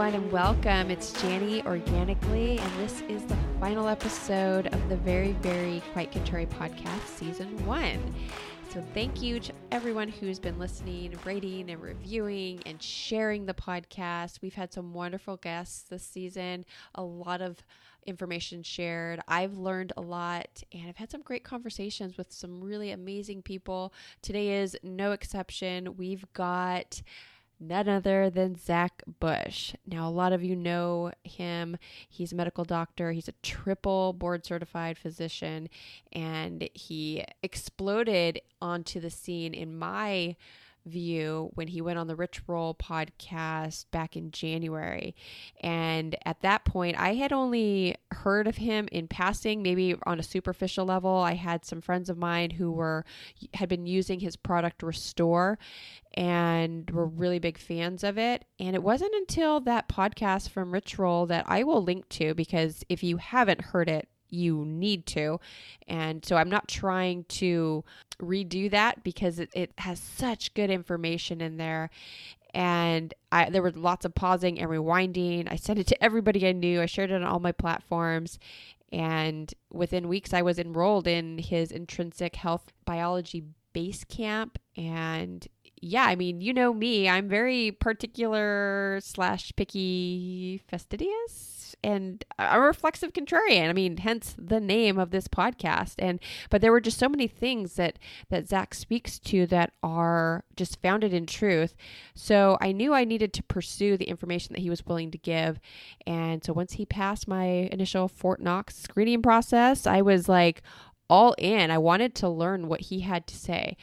Everyone, and welcome. It's Janie Organically, and this is the final episode of the very, very Quite Contrary podcast, season one. So, thank you to everyone who's been listening, rating, and reviewing and sharing the podcast. We've had some wonderful guests this season, a lot of information shared. I've learned a lot and I've had some great conversations with some really amazing people. Today is no exception. We've got none other than Zach Bush. Now, a lot of you know him. He's a medical doctor, he's a triple board certified physician, and he exploded onto the scene in my view when he went on the Rich Roll podcast back in January. And at that point, I had only heard of him in passing, maybe on a superficial level. I had some friends of mine who were had been using his product Restore and were really big fans of it. And it wasn't until that podcast from Rich Roll that I will link to because if you haven't heard it, you need to. And so I'm not trying to redo that because it, it has such good information in there. And I, there were lots of pausing and rewinding. I sent it to everybody I knew. I shared it on all my platforms. And within weeks, I was enrolled in his intrinsic health biology base camp. And yeah, I mean, you know me, I'm very particular slash picky fastidious and a reflexive contrarian. I mean, hence the name of this podcast. And but there were just so many things that that Zach speaks to that are just founded in truth. So I knew I needed to pursue the information that he was willing to give. And so once he passed my initial Fort Knox screening process, I was like all in. I wanted to learn what he had to say.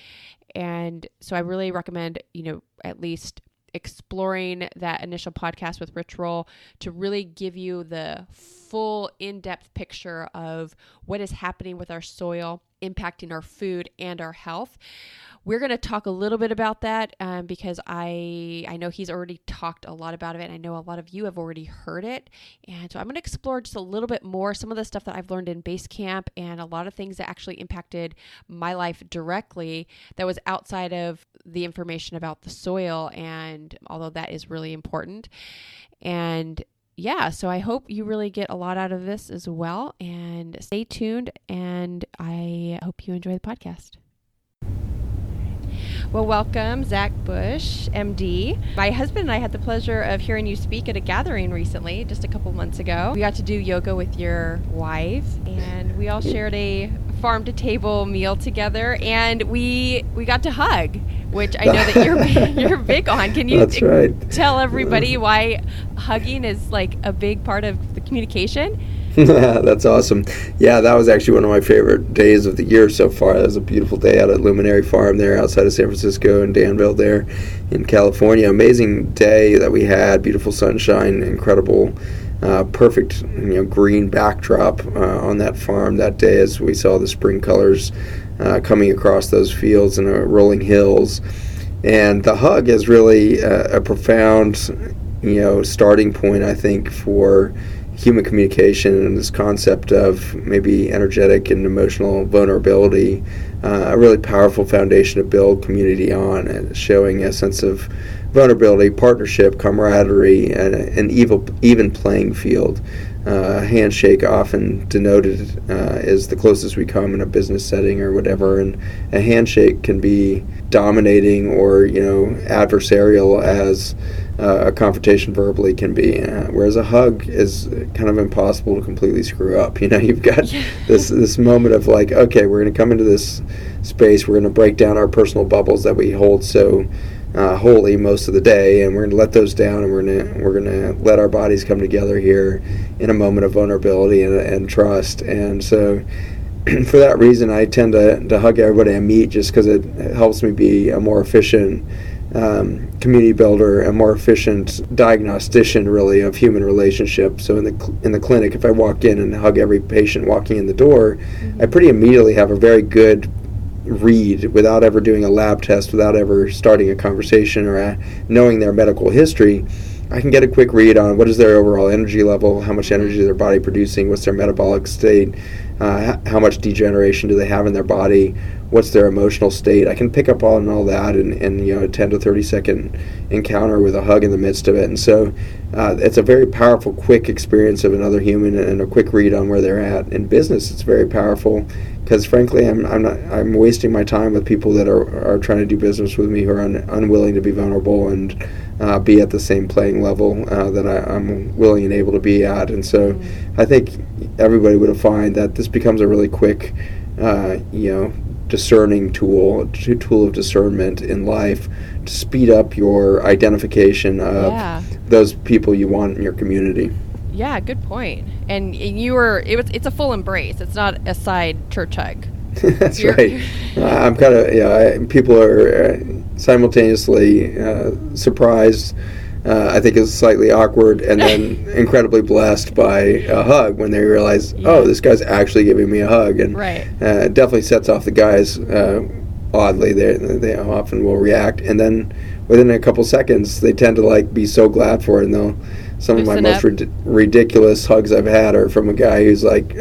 And so I really recommend, you know, at least exploring that initial podcast with Rich Roll to really give you the full in depth picture of what is happening with our soil, impacting our food and our health. We're going to talk a little bit about that um, because I I know he's already talked a lot about it, and I know a lot of you have already heard it. And so I'm going to explore just a little bit more some of the stuff that I've learned in base camp and a lot of things that actually impacted my life directly that was outside of the information about the soil. And although that is really important, and yeah, so I hope you really get a lot out of this as well. And stay tuned, and I hope you enjoy the podcast. Well, welcome, Zach Bush, MD. My husband and I had the pleasure of hearing you speak at a gathering recently, just a couple months ago. We got to do yoga with your wife, and we all shared a farm to table meal together, and we we got to hug, which I know that you're you're big on. Can you right. tell everybody why hugging is like a big part of the communication? That's awesome. Yeah, that was actually one of my favorite days of the year so far. That was a beautiful day out at Luminary Farm there outside of San Francisco and Danville there in California. Amazing day that we had. Beautiful sunshine, incredible, uh, perfect you know green backdrop uh, on that farm that day as we saw the spring colors uh, coming across those fields and uh, rolling hills. And the hug is really a profound, you know, starting point I think for human communication and this concept of maybe energetic and emotional vulnerability, uh, a really powerful foundation to build community on, and showing a sense of vulnerability, partnership, camaraderie, and an evil, even playing field. Uh, a handshake often denoted uh, is the closest we come in a business setting or whatever, and a handshake can be dominating or you know adversarial as uh, a confrontation verbally can be. Uh, whereas a hug is kind of impossible to completely screw up. You know, you've got yeah. this this moment of like, okay, we're going to come into this space, we're going to break down our personal bubbles that we hold so uh, holy most of the day, and we're going to let those down, and we're going to we're going to let our bodies come together here in a moment of vulnerability and, and trust. And so. for that reason, I tend to, to hug everybody I meet just because it, it helps me be a more efficient um, community builder, a more efficient diagnostician, really, of human relationships. So in the cl- in the clinic, if I walk in and hug every patient walking in the door, mm-hmm. I pretty immediately have a very good read without ever doing a lab test, without ever starting a conversation or a, knowing their medical history. I can get a quick read on what is their overall energy level, how much energy their body producing, what's their metabolic state, uh, how much degeneration do they have in their body, what's their emotional state. I can pick up on all that in, in you know a 10 to 30 second encounter with a hug in the midst of it. And so uh, it's a very powerful, quick experience of another human and a quick read on where they're at. In business, it's very powerful because frankly, I'm, I'm not I'm wasting my time with people that are, are trying to do business with me who are un, unwilling to be vulnerable and uh, be at the same playing level uh, that I, am willing and able to be at. And so mm-hmm. I think everybody would find that this becomes a really quick, uh, you know, discerning tool, a tool of discernment in life to speed up your identification of yeah. those people you want in your community. Yeah, good point. And you were it was it's a full embrace. It's not a side church hug. That's You're right. uh, I'm kind of yeah. I, people are uh, simultaneously uh, surprised uh, I think is slightly awkward and then incredibly blessed by a hug when they realize, yeah. oh, this guy's actually giving me a hug, and right. uh, it definitely sets off the guys. Uh, oddly, they they often will react, and then within a couple seconds, they tend to like be so glad for it, and they'll. Some Loosen of my most rid- ridiculous hugs I've had are from a guy who's like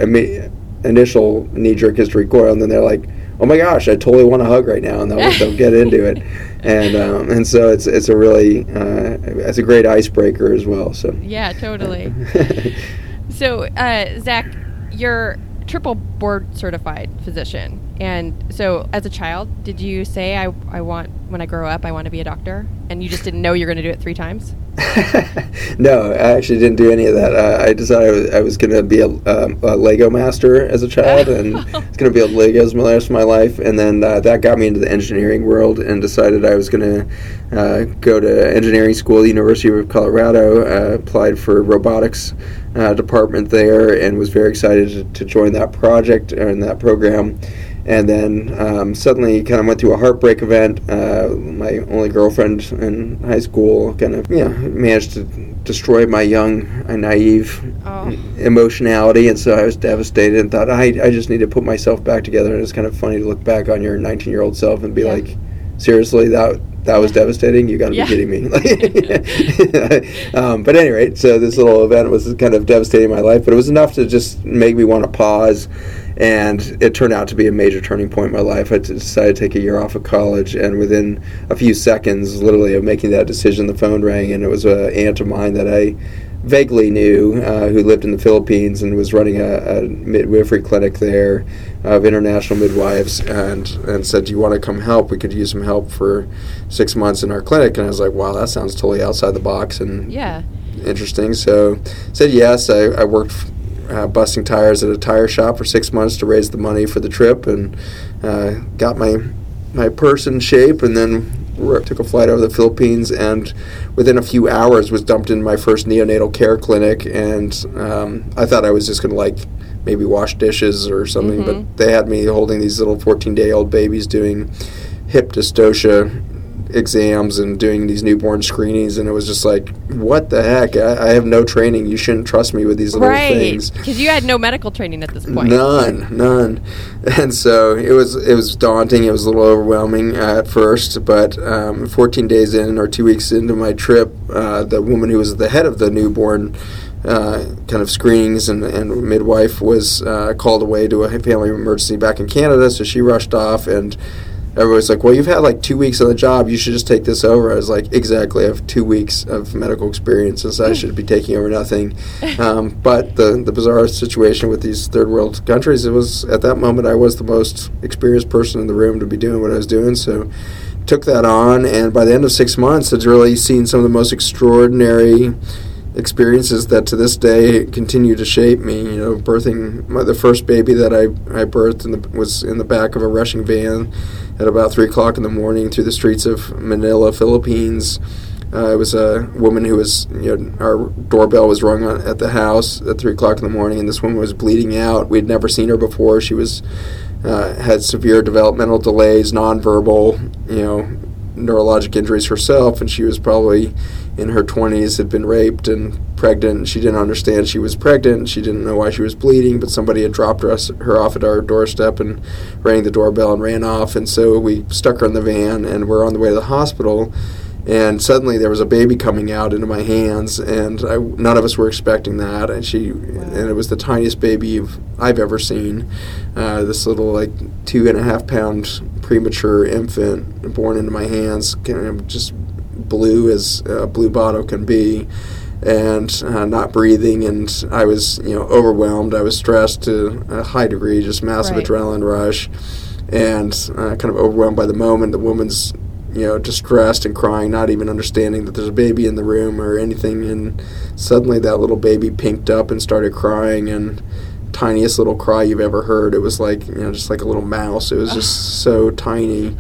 initial knee jerk is recoil, and then they're like, "Oh my gosh, I totally want a hug right now," and they'll, they'll get into it. and um, and so it's it's a really uh, it's a great icebreaker as well. So yeah, totally. so uh, Zach, you're triple board certified physician, and so as a child, did you say I I want when I grow up I want to be a doctor, and you just didn't know you're going to do it three times? no, I actually didn't do any of that. Uh, I decided I was, I was going to be a, um, a, Lego master as a child, and it's going to build Legos the rest of my life. And then uh, that got me into the engineering world, and decided I was going to uh, go to engineering school, the University of Colorado. Uh, applied for robotics uh, department there, and was very excited to, to join that project and that program and then um, suddenly kind of went through a heartbreak event. Uh, my only girlfriend in high school kind of yeah managed to destroy my young, uh, naive oh. emotionality, and so I was devastated and thought I I just need to put myself back together. And it's kind of funny to look back on your 19 year old self and be yeah. like, seriously that that was devastating. You got to yeah. be kidding me. um, but anyway, so this little event was kind of devastating my life, but it was enough to just make me want to pause and it turned out to be a major turning point in my life. I decided to take a year off of college, and within a few seconds, literally, of making that decision, the phone rang, and it was an aunt of mine that I vaguely knew uh, who lived in the Philippines and was running a, a, midwifery clinic there of international midwives and, and said, Do you want to come help? We could use some help for six months in our clinic. And I was like, Wow, that sounds totally outside the box and yeah. interesting. So said yes. I, I worked uh, busting tires at a tire shop for six months to raise the money for the trip, and uh, got my my purse in shape, and then took a flight over the Philippines, and within a few hours was dumped in my first neonatal care clinic, and um, I thought I was just going to like maybe wash dishes or something, mm-hmm. but they had me holding these little 14 day old babies doing hip dysplasia exams and doing these newborn screenings, and it was just like, what the heck? I, I have no training. You shouldn't trust me with these little right. things. Because you had no medical training at this point. None, none. And so it was it was daunting. It was a little overwhelming at first, but um, 14 days in or two weeks into my trip, uh, the woman who was the head of the newborn. Uh, kind of screenings and, and midwife was uh, called away to a family emergency back in Canada, so she rushed off and everybody's like, well, you've had like two weeks on the job. You should just take this over. I was like, exactly. I have two weeks of medical experience, and so I should be taking over nothing. Um, but the the bizarre situation with these third world countries, it was at that moment I was the most experienced person in the room to be doing what I was doing. So took that on, and by the end of six months, had really seen some of the most extraordinary experiences that to this day continue to shape me. You know, birthing my, the first baby that I, I birthed in the, was in the back of a rushing van at about three o'clock in the morning through the streets of Manila, Philippines. Uh, it was a woman who was, you know, our doorbell was rung on, at the house at three o'clock in the morning, and this woman was bleeding out. We'd never seen her before. She was uh, had severe developmental delays, nonverbal, you know, neurologic injuries herself, and she was probably in her 20s, had been raped and pregnant. She didn't understand she was pregnant. She didn't know why she was bleeding, but somebody had dropped her, her off at our doorstep and rang the doorbell and ran off. And so we stuck her in the van and we're on the way to the hospital. and suddenly there was a baby coming out into my hands, and I, none of us were expecting that. And she, and it was the tiniest baby I've ever seen. Uh, this little like two and a half pound premature infant born into my hands, just blue as a blue bottle can be and uh, not breathing. And I was you know overwhelmed. I was stressed to a high degree just massive right. adrenaline rush. And uh, kind of overwhelmed by the moment. The woman's you know distressed and crying not even understanding that there's a baby in the room or anything. And suddenly that little baby pinked up and started crying. And tiniest little cry you've ever heard. It was like you know just like a little mouse. It was just so tiny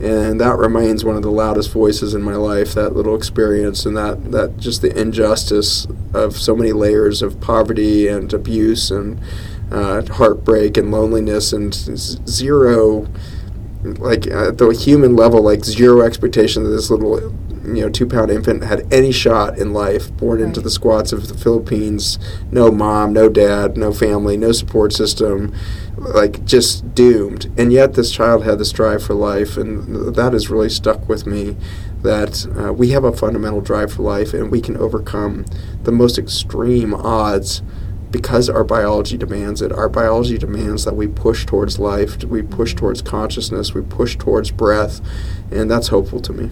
and that remains one of the loudest voices in my life that little experience and that that just the injustice of so many layers of poverty and abuse and uh, heartbreak and loneliness and zero like at the human level like zero expectation that this little you know two pound infant had any shot in life born right. into the squats of the philippines no mom no dad no family no support system like just doomed and yet this child had this drive for life and that has really stuck with me that uh, we have a fundamental drive for life and we can overcome the most extreme odds because our biology demands it. Our biology demands that we push towards life, we push towards consciousness, we push towards breath, and that's hopeful to me.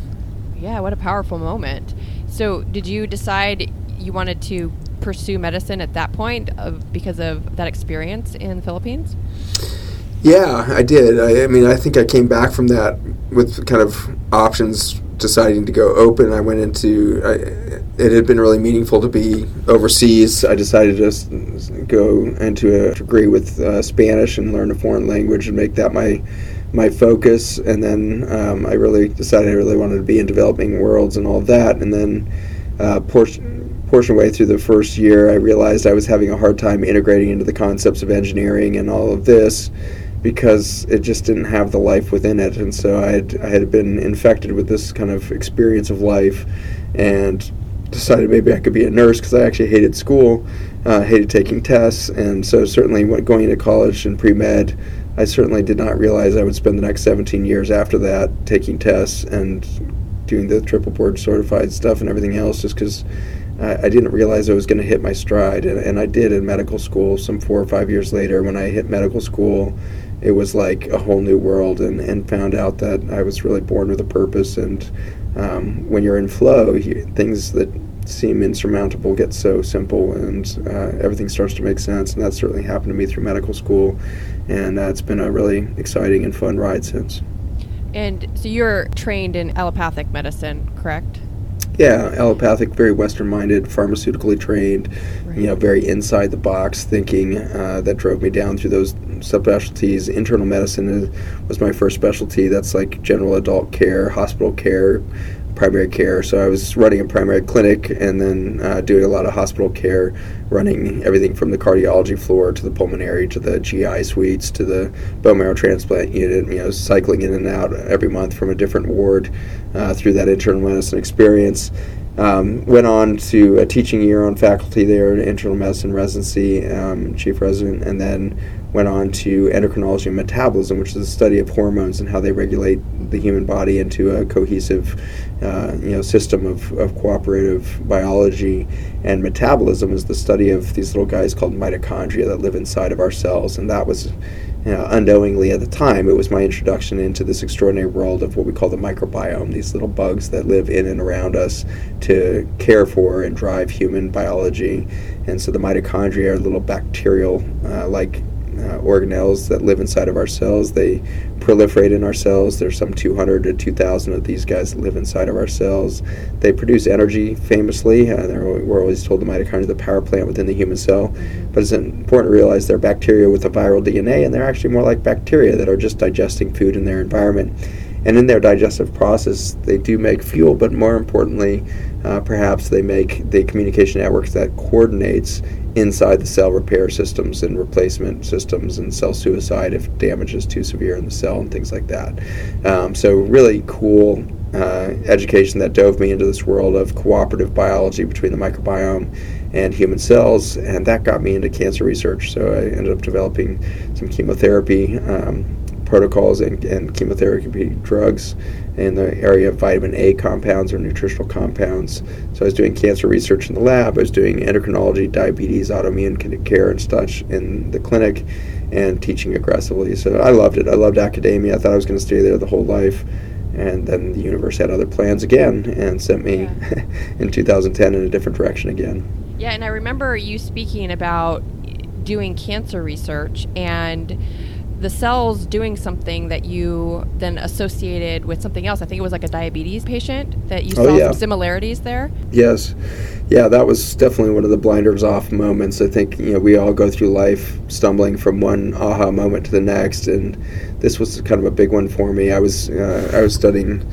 Yeah, what a powerful moment. So, did you decide you wanted to pursue medicine at that point of, because of that experience in the Philippines? Yeah, I did. I, I, mean, I think I came back from that with kind of options deciding to go open. I went into, I, it had been really meaningful to be overseas. I decided to go into a degree with uh, Spanish and learn a foreign language and make that my my focus. And then um, I really decided I really wanted to be in developing worlds and all that. And then uh, portion portion way through the first year, I realized I was having a hard time integrating into the concepts of engineering and all of this because it just didn't have the life within it. And so I had, I had been infected with this kind of experience of life and decided maybe I could be a nurse because I actually hated school, uh, hated taking tests. And so, certainly, going into college and pre med, I certainly did not realize I would spend the next 17 years after that taking tests and doing the triple board certified stuff and everything else just because I, I didn't realize I was going to hit my stride. And, and I did in medical school some four or five years later when I hit medical school it was like a whole new world and, and found out that I was really born with a purpose. And um, when you're in flow, you, things that seem insurmountable get so simple and uh, everything starts to make sense. And that certainly happened to me through medical school. And uh, it's been a really exciting and fun ride since. And so you're trained in allopathic medicine, correct? Yeah, allopathic, very Western minded, pharmaceutically trained, right. you know, very inside the box thinking uh, that drove me down through those subspecialties. Internal medicine is, was my first specialty. That's like general adult care, hospital care, primary care. So I was running a primary clinic and then uh, doing a lot of hospital care, running everything from the cardiology floor to the pulmonary to the GI suites to the bone marrow transplant unit. You know, cycling in and out every month from a different ward uh, through that internal medicine experience. Um, went on to a teaching year on faculty there, in internal medicine residency, um, chief resident, and then went on to endocrinology and metabolism, which is the study of hormones and how they regulate the human body into a cohesive, uh, you know, system of, of cooperative biology. And metabolism is the study of these little guys called mitochondria that live inside of our cells, and that was you know, unknowingly at the time, it was my introduction into this extraordinary world of what we call the microbiome, these little bugs that live in and around us to care for and drive human biology. And so the mitochondria are little bacterial uh, like uh, organelles that live inside of our cells. They proliferate in our cells. There's some 200 to 2,000 of these guys that live inside of our cells. They produce energy famously. Uh, we're always told the mitochondria the power plant within the human cell. But it's important to realize they're bacteria with a viral DNA, and they're actually more like bacteria that are just digesting food in their environment. And in their digestive process, they do make fuel, but more importantly, uh, perhaps they make the communication networks that coordinates inside the cell repair systems and replacement systems and cell suicide if damage is too severe in the cell and things like that. Um, so, really cool uh, education that dove me into this world of cooperative biology between the microbiome and human cells, and that got me into cancer research. So, I ended up developing some chemotherapy. Um, protocols and, and chemotherapy drugs in the area of vitamin A compounds or nutritional compounds. So I was doing cancer research in the lab. I was doing endocrinology, diabetes, autoimmune care, and such in the clinic, and teaching aggressively. So I loved it. I loved academia. I thought I was going to stay there the whole life. And then the universe had other plans again and sent me yeah. in 2010 in a different direction again. Yeah, and I remember you speaking about doing cancer research and the cells doing something that you then associated with something else. I think it was like a diabetes patient that you oh, saw yeah. some similarities there. Yes. Yeah, that was definitely one of the blinders off moments. I think, you know, we all go through life stumbling from one aha moment to the next and this was kind of a big one for me. I was uh, I was studying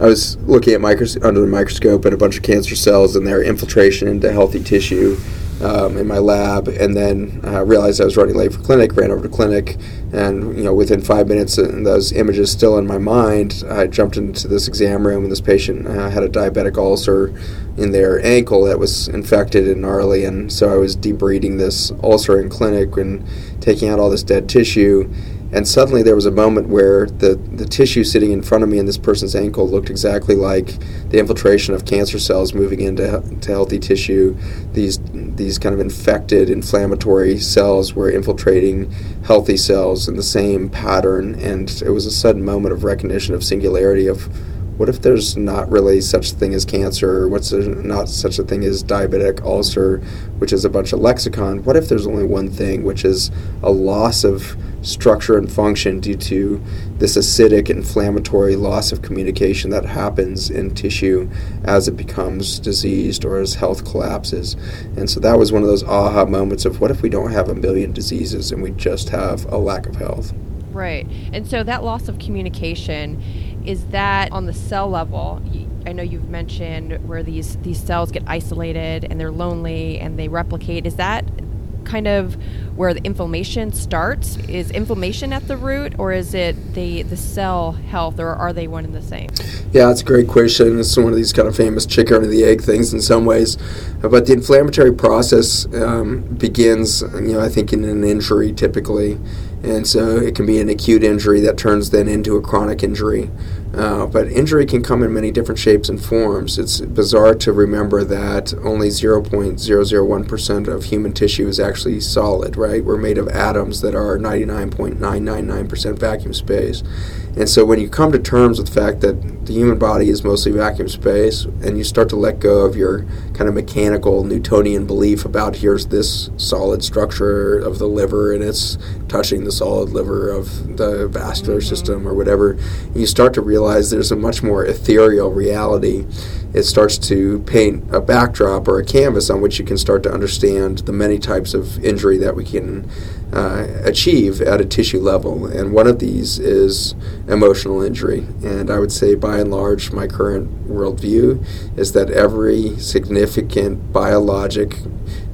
I was looking at micros- under the microscope at a bunch of cancer cells and their infiltration into healthy tissue um, in my lab, and then uh, realized I was running late for clinic. Ran over to clinic, and you know, within five minutes, and those images still in my mind, I jumped into this exam room, and this patient uh, had a diabetic ulcer in their ankle that was infected and gnarly, and so I was debriding this ulcer in clinic and taking out all this dead tissue and suddenly there was a moment where the, the tissue sitting in front of me in this person's ankle looked exactly like the infiltration of cancer cells moving into to healthy tissue. These these kind of infected inflammatory cells were infiltrating healthy cells in the same pattern, and it was a sudden moment of recognition of singularity of what if there's not really such a thing as cancer, what's not such a thing as diabetic ulcer, which is a bunch of lexicon? What if there's only one thing, which is a loss of structure and function due to this acidic inflammatory loss of communication that happens in tissue as it becomes diseased or as health collapses. And so that was one of those aha moments of what if we don't have a million diseases and we just have a lack of health? Right. And so that loss of communication is that on the cell level i know you've mentioned where these these cells get isolated and they're lonely and they replicate. Is that kind of where the inflammation starts? Is inflammation at the root or is it the the cell health or are they one and the same? Yeah that's a great question. It's one of these kind of famous chicken or the egg things in some ways. But the inflammatory process um, begins you know i think in an injury typically. And so it can be an acute injury that turns then into a chronic injury. Uh, but injury can come in many different shapes and forms. It's bizarre to remember that only 0.001% of human tissue is actually solid, right? We're made of atoms that are 99.999% vacuum space. And so when you come to terms with the fact that the human body is mostly vacuum space, and you start to let go of your kind of mechanical Newtonian belief about here's this solid structure of the liver and it's touching the solid liver of the vascular mm-hmm. system or whatever, you start to realize there's a much more ethereal reality. It starts to paint a backdrop or a canvas on which you can start to understand the many types of injury that we can uh, achieve at a tissue level. And one of these is emotional injury. And I would say, by and large, my current worldview is that every significant biologic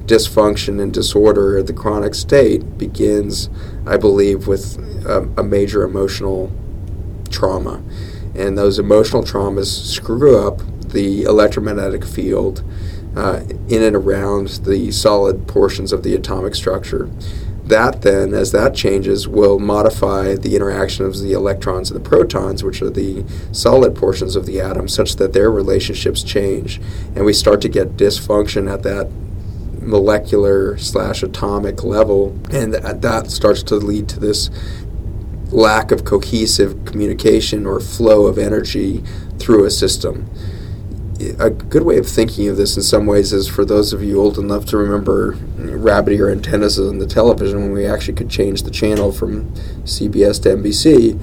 dysfunction and disorder the chronic state begins, I believe, with a, a major emotional trauma. And those emotional traumas screw up the electromagnetic field uh, in and around the solid portions of the atomic structure that then, as that changes, will modify the interaction of the electrons and the protons, which are the solid portions of the atom, such that their relationships change. And we start to get dysfunction at that molecular slash atomic level. And that, that starts to lead to this lack of cohesive communication or flow of energy through a system a good way of thinking of this in some ways is for those of you old enough to remember rabbit ear antennas on the television when we actually could change the channel from CBS to NBC.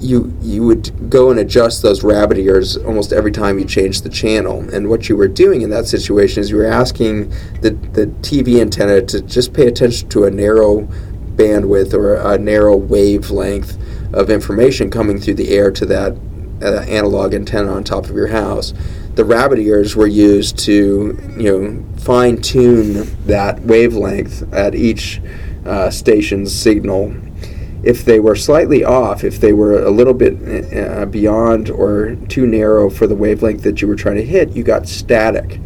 You you would go and adjust those rabbit ears almost every time you changed the channel. And what you were doing in that situation is you were asking the the TV antenna to just pay attention to a narrow bandwidth or a narrow wavelength of information coming through the air to that uh, analog antenna on top of your house. The rabbit ears were used to, you know, fine tune that wavelength at each uh, station's signal. If they were slightly off, if they were a little bit uh, beyond or too narrow for the wavelength that you were trying to hit, you got static.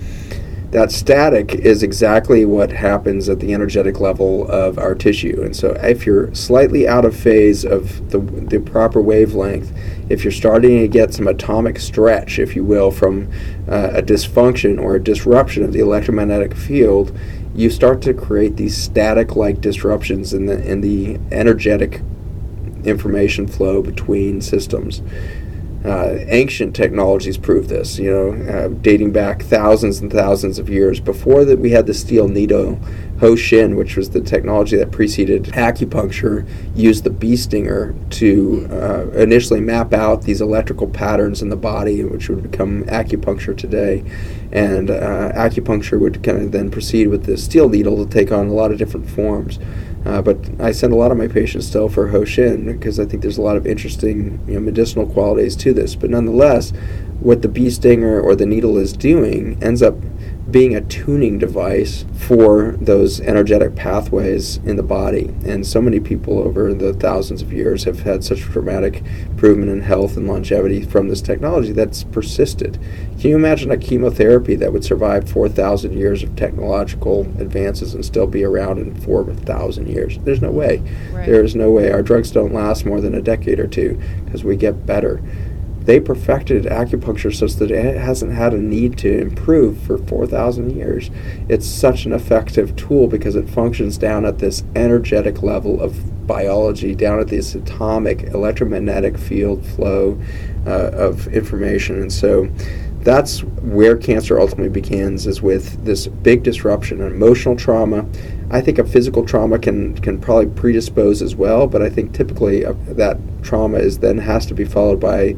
That static is exactly what happens at the energetic level of our tissue. And so, if you're slightly out of phase of the, the proper wavelength, if you're starting to get some atomic stretch, if you will, from uh, a dysfunction or a disruption of the electromagnetic field, you start to create these static like disruptions in the, in the energetic information flow between systems. Uh, ancient technologies prove this, you know, uh, dating back thousands and thousands of years. Before that, we had the steel needle. Ho Shin, which was the technology that preceded acupuncture, used the bee stinger to uh, initially map out these electrical patterns in the body, which would become acupuncture today. And uh, acupuncture would kind of then proceed with the steel needle to take on a lot of different forms. Uh, but I send a lot of my patients still for Hoshin because I think there's a lot of interesting you know, medicinal qualities to this. But nonetheless, what the bee stinger or the needle is doing ends up being a tuning device for those energetic pathways in the body. And so many people over the thousands of years have had such dramatic improvement in health and longevity from this technology that's persisted. Can you imagine a chemotherapy that would survive 4,000 years of technological advances and still be around in 4,000 years? There's no way. Right. There is no way. Our drugs don't last more than a decade or two because we get better they perfected acupuncture such that it hasn't had a need to improve for 4,000 years. It's such an effective tool because it functions down at this energetic level of biology, down at this atomic electromagnetic field flow uh, of information. And so that's where cancer ultimately begins is with this big disruption, an emotional trauma. I think a physical trauma can can probably predispose as well, but I think typically uh, that trauma is then has to be followed by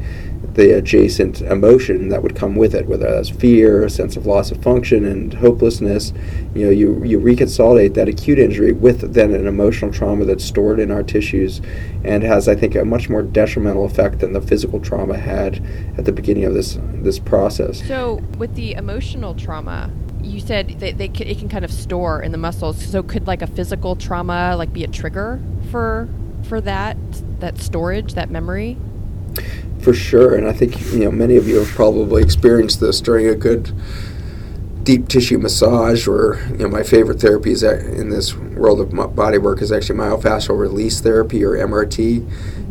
the adjacent emotion that would come with it, whether that's fear, a sense of loss of function, and hopelessness. You know, you, you reconsolidate that acute injury with then an emotional trauma that's stored in our tissues and has, I think, a much more detrimental effect than the physical trauma had at the beginning of this this process. So, with the emotional trauma, you said that they it can kind of store in the muscles. So, could like a physical trauma like be a trigger for for that that storage, that memory? For sure. And I think you know many of you have probably experienced this during a good deep tissue massage. Or you know, my favorite therapy is in this world of body work is actually myofascial release therapy or MRT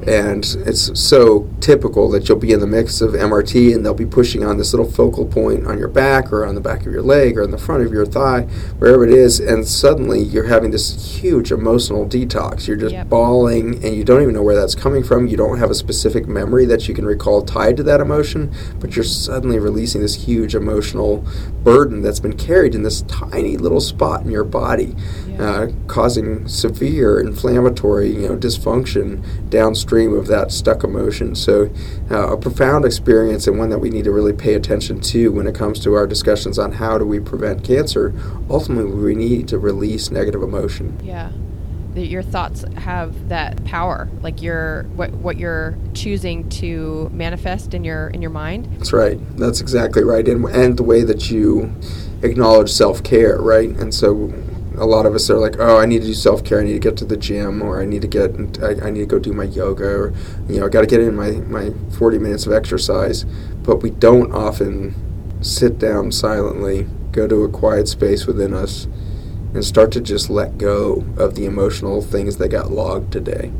and it's so typical that you'll be in the mix of MRT and they'll be pushing on this little focal point on your back or on the back of your leg or on the front of your thigh, wherever it is, and suddenly you're having this huge emotional detox. You're just yep. bawling and you don't even know where that's coming from. You don't have a specific memory that you can recall tied to that emotion, but you're suddenly releasing this huge emotional burden that's been carried in this tiny little spot in your body, yep. uh, causing severe inflammatory you know, dysfunction downstream of that stuck emotion. So, uh, a profound experience and one that we need to really pay attention to when it comes to our discussions on how do we prevent cancer. Ultimately, we need to release negative emotion. Yeah. Your thoughts have that power, like your what what you're choosing to manifest in your in your mind. That's right. That's exactly right, and and the way that you acknowledge self care, right? And so a lot of us are like, oh, I need to do self care. I need to get to the gym, or I need to get, I, I need to go do my yoga, or you know, I got to get in my my 40 minutes of exercise. But we don't often sit down silently, go to a quiet space within us, and start to just let go of the emotional things that got logged today.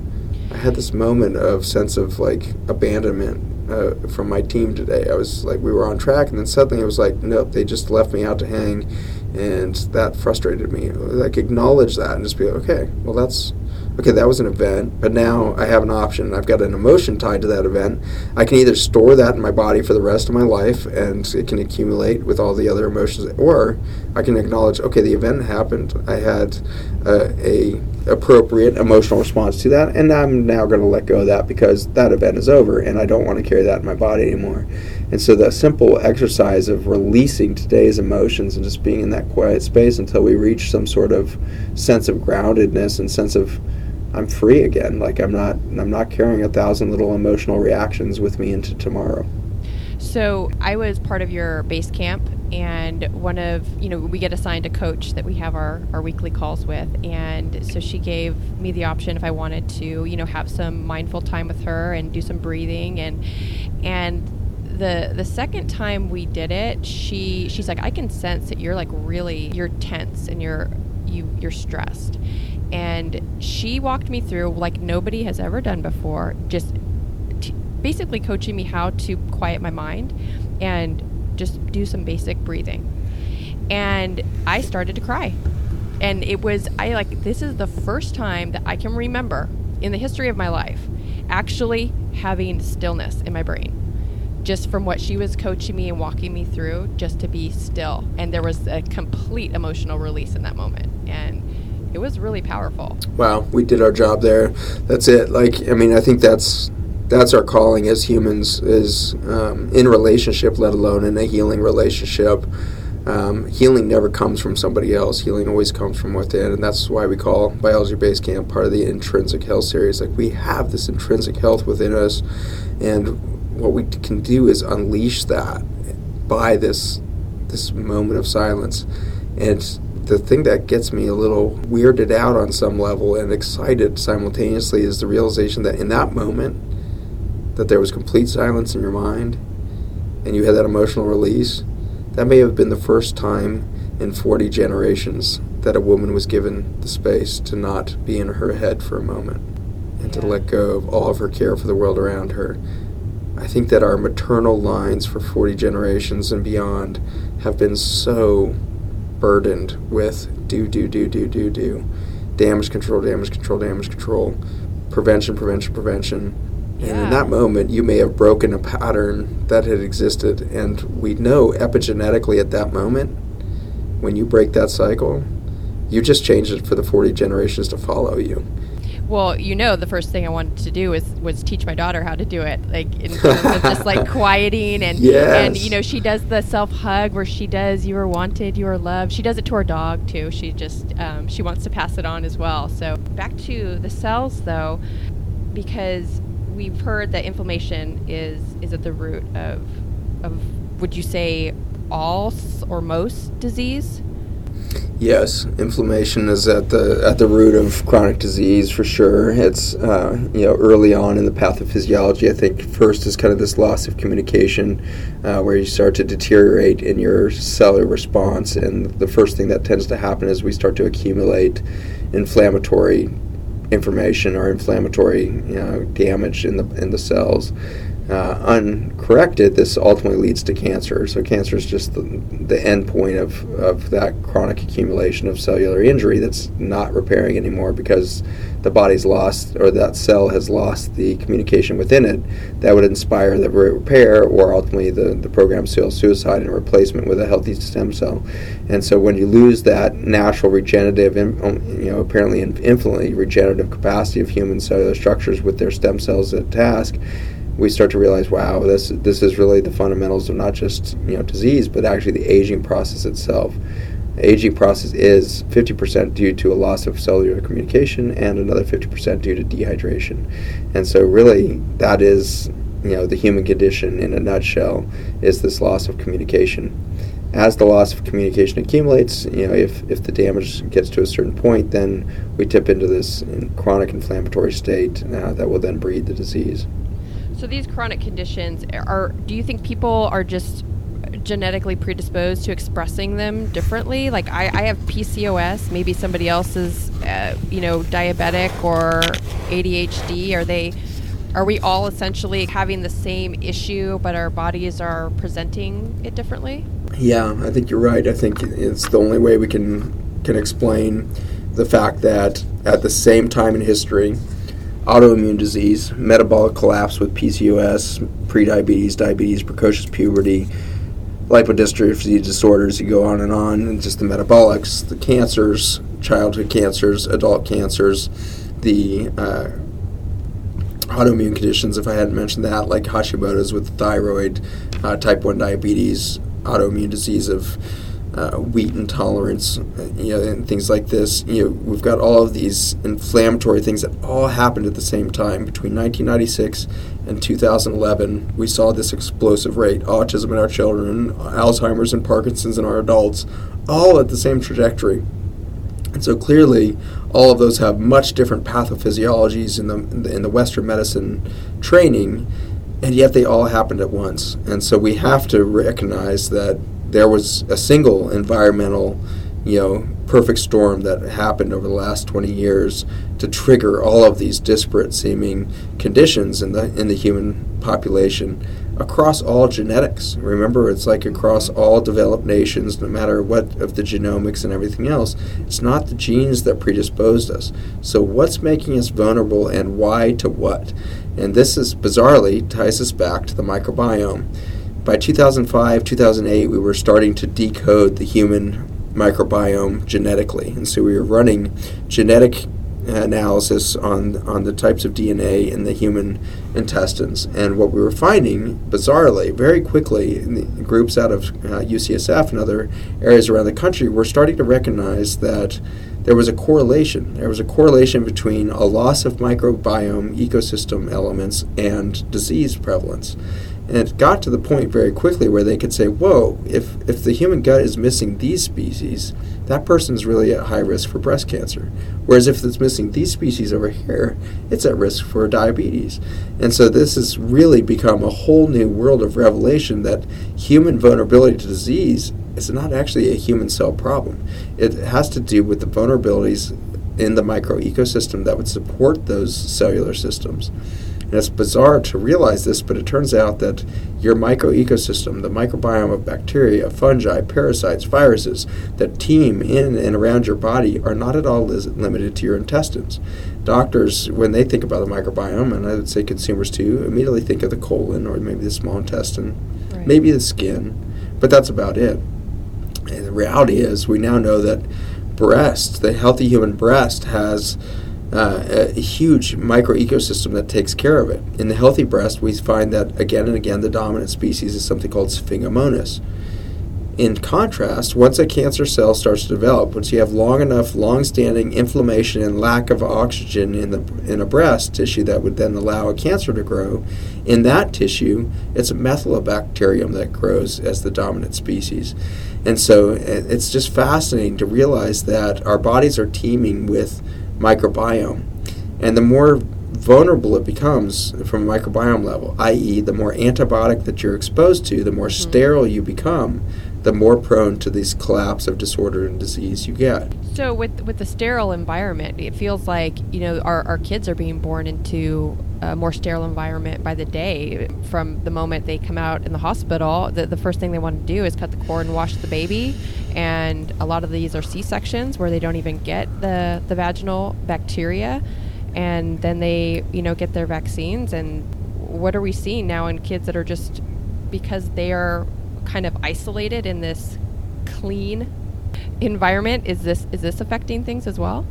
I had this moment of sense of like abandonment uh, from my team today. I was like, we were on track, and then suddenly it was like, nope, they just left me out to hang and that frustrated me. Like acknowledge that and just be like, okay, well that's okay, that was an event, but now I have an option. I've got an emotion tied to that event. I can either store that in my body for the rest of my life and it can accumulate with all the other emotions, or I can acknowledge, okay, the event happened. I had uh, a appropriate emotional response to that, and I'm now going to let go of that because that event is over, and I don't want to carry that in my body anymore. And so the simple exercise of releasing today's emotions and just being in that quiet space until we reach some sort of sense of groundedness and sense of I'm free again. Like I'm not I'm not carrying a thousand little emotional reactions with me into tomorrow. So I was part of your base camp and one of you know we get assigned a coach that we have our, our weekly calls with and so she gave me the option if i wanted to you know have some mindful time with her and do some breathing and and the the second time we did it, she she's like, I can sense that you're like really you're tense and you're you you're stressed. And she walked me through like nobody has ever done before, just t- basically coaching me how to quiet my mind and just do some basic breathing. And I started to cry. And it was I like this is the first time that I can remember in the history of my life actually having stillness in my brain just from what she was coaching me and walking me through just to be still and there was a complete emotional release in that moment and it was really powerful. Wow we did our job there. That's it. Like i mean i think that's that's our calling as humans is um, in relationship let alone in a healing relationship. Um, healing never comes from somebody else. Healing always comes from within and that's why we call biology base camp part of the intrinsic health series. Like we have this intrinsic health within us and what we can do is unleash that by this this moment of silence. And the thing that gets me a little weirded out on some level and excited simultaneously is the realization that in that moment that there was complete silence in your mind and you had that emotional release. That may have been the first time in 40 generations that a woman was given the space to not be in her head for a moment and yeah. to let go of all of her care for the world around her I think that our maternal lines for 40 generations and beyond have been so burdened with do, do, do, do, do, do, damage control, damage control, damage control, prevention, prevention, prevention. Yeah. And in that moment, you may have broken a pattern that had existed. And we know epigenetically at that moment, when you break that cycle, you just change it for the 40 generations to follow you. Well, you know, the first thing I wanted to do was was teach my daughter how to do it, like in terms of just like quieting and yes. and you know she does the self hug where she does you are wanted, you are loved. She does it to her dog too. She just um, she wants to pass it on as well. So back to the cells though, because we've heard that inflammation is is at the root of of would you say all or most disease? Yes, inflammation is at the at the root of chronic disease for sure. It's uh, you know early on in the pathophysiology. I think first is kind of this loss of communication, uh, where you start to deteriorate in your cellular response, and the first thing that tends to happen is we start to accumulate inflammatory information or inflammatory you know, damage in the in the cells uh, uncorrected, this ultimately leads to cancer. So cancer is just the, the end point of, of that chronic accumulation of cellular injury that's not repairing anymore because the body's lost or that cell has lost the communication within it that would inspire the repair or ultimately the, the program cell suicide and replacement with a healthy stem cell. And so when you lose that natural regenerative, um, you know, apparently infinitely regenerative capacity of human cellular structures with their stem cells at task, we start to realize, wow, this this is really the fundamentals of not just you know disease, but actually the aging process itself. The aging process is 50% due to a loss of cellular communication and another 50% due to dehydration. And so really that is you know the human condition in a nutshell is this loss of communication. As the loss of communication accumulates, you know, if, if the damage gets to a certain point, then we tip into this chronic inflammatory state uh, that will then breed the disease. So these chronic conditions are do you think people are just genetically predisposed to expressing them differently? Like I, I have PCOS, maybe somebody else is uh, you know diabetic or ADHD. Are they are we all essentially having the same issue but our bodies are presenting it differently? Yeah, I think you're right. I think it's the only way we can can explain the fact that at the same time in history autoimmune disease, metabolic collapse with PCOS, prediabetes, diabetes, precocious puberty, lipodystrophy disorders, you go on and on, and just the metabolics, the cancers, childhood cancers, adult cancers, the uh, autoimmune conditions, if I hadn't mentioned that, like Hashimoto's with thyroid, uh, type 1 diabetes, autoimmune disease of uh, wheat intolerance, you know, and things like this. You know, we've got all of these inflammatory things that all happened at the same time between 1996 and 2011. We saw this explosive rate: autism in our children, Alzheimer's and Parkinson's in our adults, all at the same trajectory. And so clearly, all of those have much different pathophysiologies in the in the Western medicine training and yet they all happened at once. And so we have to recognize that there was a single environmental, you know, perfect storm that happened over the last 20 years to trigger all of these disparate seeming conditions in the in the human population across all genetics. Remember, it's like across mm-hmm. all developed nations, no matter what of the genomics and everything else. It's not the genes that predisposed us. So, what's making us vulnerable and why to what? And this is bizarrely ties us back to the microbiome. By 2005, 2008, we were starting to decode the human microbiome genetically. And so we were running genetic analysis on on the types of DNA in the human intestines, and what we were finding, bizarrely, very quickly, in groups out of uh, UCSF and other areas around the country, were starting to recognize that there was a correlation. There was a correlation between a loss of microbiome ecosystem elements and disease prevalence. And it got to the point very quickly where they could say, whoa, if, if the human gut is missing these species, that person's really at high risk for breast cancer. Whereas if it's missing these species over here, it's at risk for diabetes. And so this has really become a whole new world of revelation that human vulnerability to disease is not actually a human cell problem. It has to do with the vulnerabilities in the microecosystem that would support those cellular systems. And it's bizarre to realize this, but it turns out that your microecosystem, the microbiome of bacteria, fungi, parasites, viruses that teem in and around your body are not at all limited to your intestines. Doctors, when they think about the microbiome, and I would say consumers too, immediately think of the colon or maybe the small intestine, right. maybe the skin, but that's about it. And the reality is, we now know that breast, the healthy human breast, has uh, a huge micro ecosystem that takes care of it. In the healthy breast, we find that again and again the dominant species is something called Sphingomonas. In contrast, once a cancer cell starts to develop, once you have long enough, long-standing inflammation and lack of oxygen in the in a breast tissue that would then allow a cancer to grow, in that tissue, it's a methylobacterium that grows as the dominant species. And so it's just fascinating to realize that our bodies are teeming with microbiome. And the more vulnerable it becomes from a microbiome level, i.e., the more antibiotic that you're exposed to, the more mm-hmm. sterile you become, the more prone to these collapse of disorder and disease you get. So, with with the sterile environment, it feels like you know our, our kids are being born into a more sterile environment by the day. From the moment they come out in the hospital, the, the first thing they want to do is cut the cord and wash the baby. And a lot of these are C sections where they don't even get the the vaginal bacteria, and then they you know get their vaccines. And what are we seeing now in kids that are just because they are kind of isolated in this clean environment is this is this affecting things as well?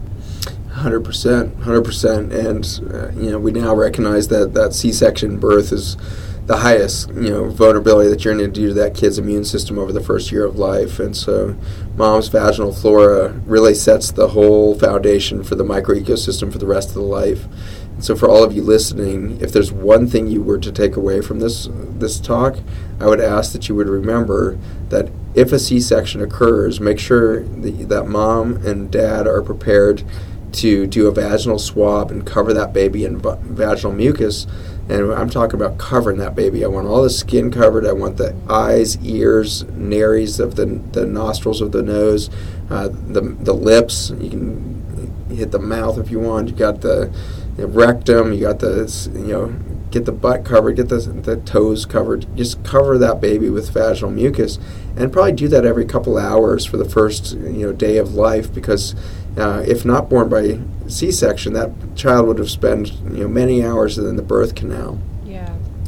100% 100% and uh, you know we now recognize that that c-section birth is the highest you know vulnerability that you're going to do to that kid's immune system over the first year of life and so mom's vaginal flora really sets the whole foundation for the microecosystem for the rest of the life so for all of you listening, if there's one thing you were to take away from this this talk, I would ask that you would remember that if a C-section occurs, make sure that, that mom and dad are prepared to do a vaginal swab and cover that baby in vaginal mucus. And I'm talking about covering that baby. I want all the skin covered. I want the eyes, ears, nares of the, the nostrils of the nose, uh, the, the lips. You can hit the mouth if you want. You got the rectum, you got the, you know, get the butt covered, get the, the toes covered. Just cover that baby with vaginal mucus, and probably do that every couple hours for the first you know day of life. Because uh, if not born by C-section, that child would have spent you know many hours in the birth canal.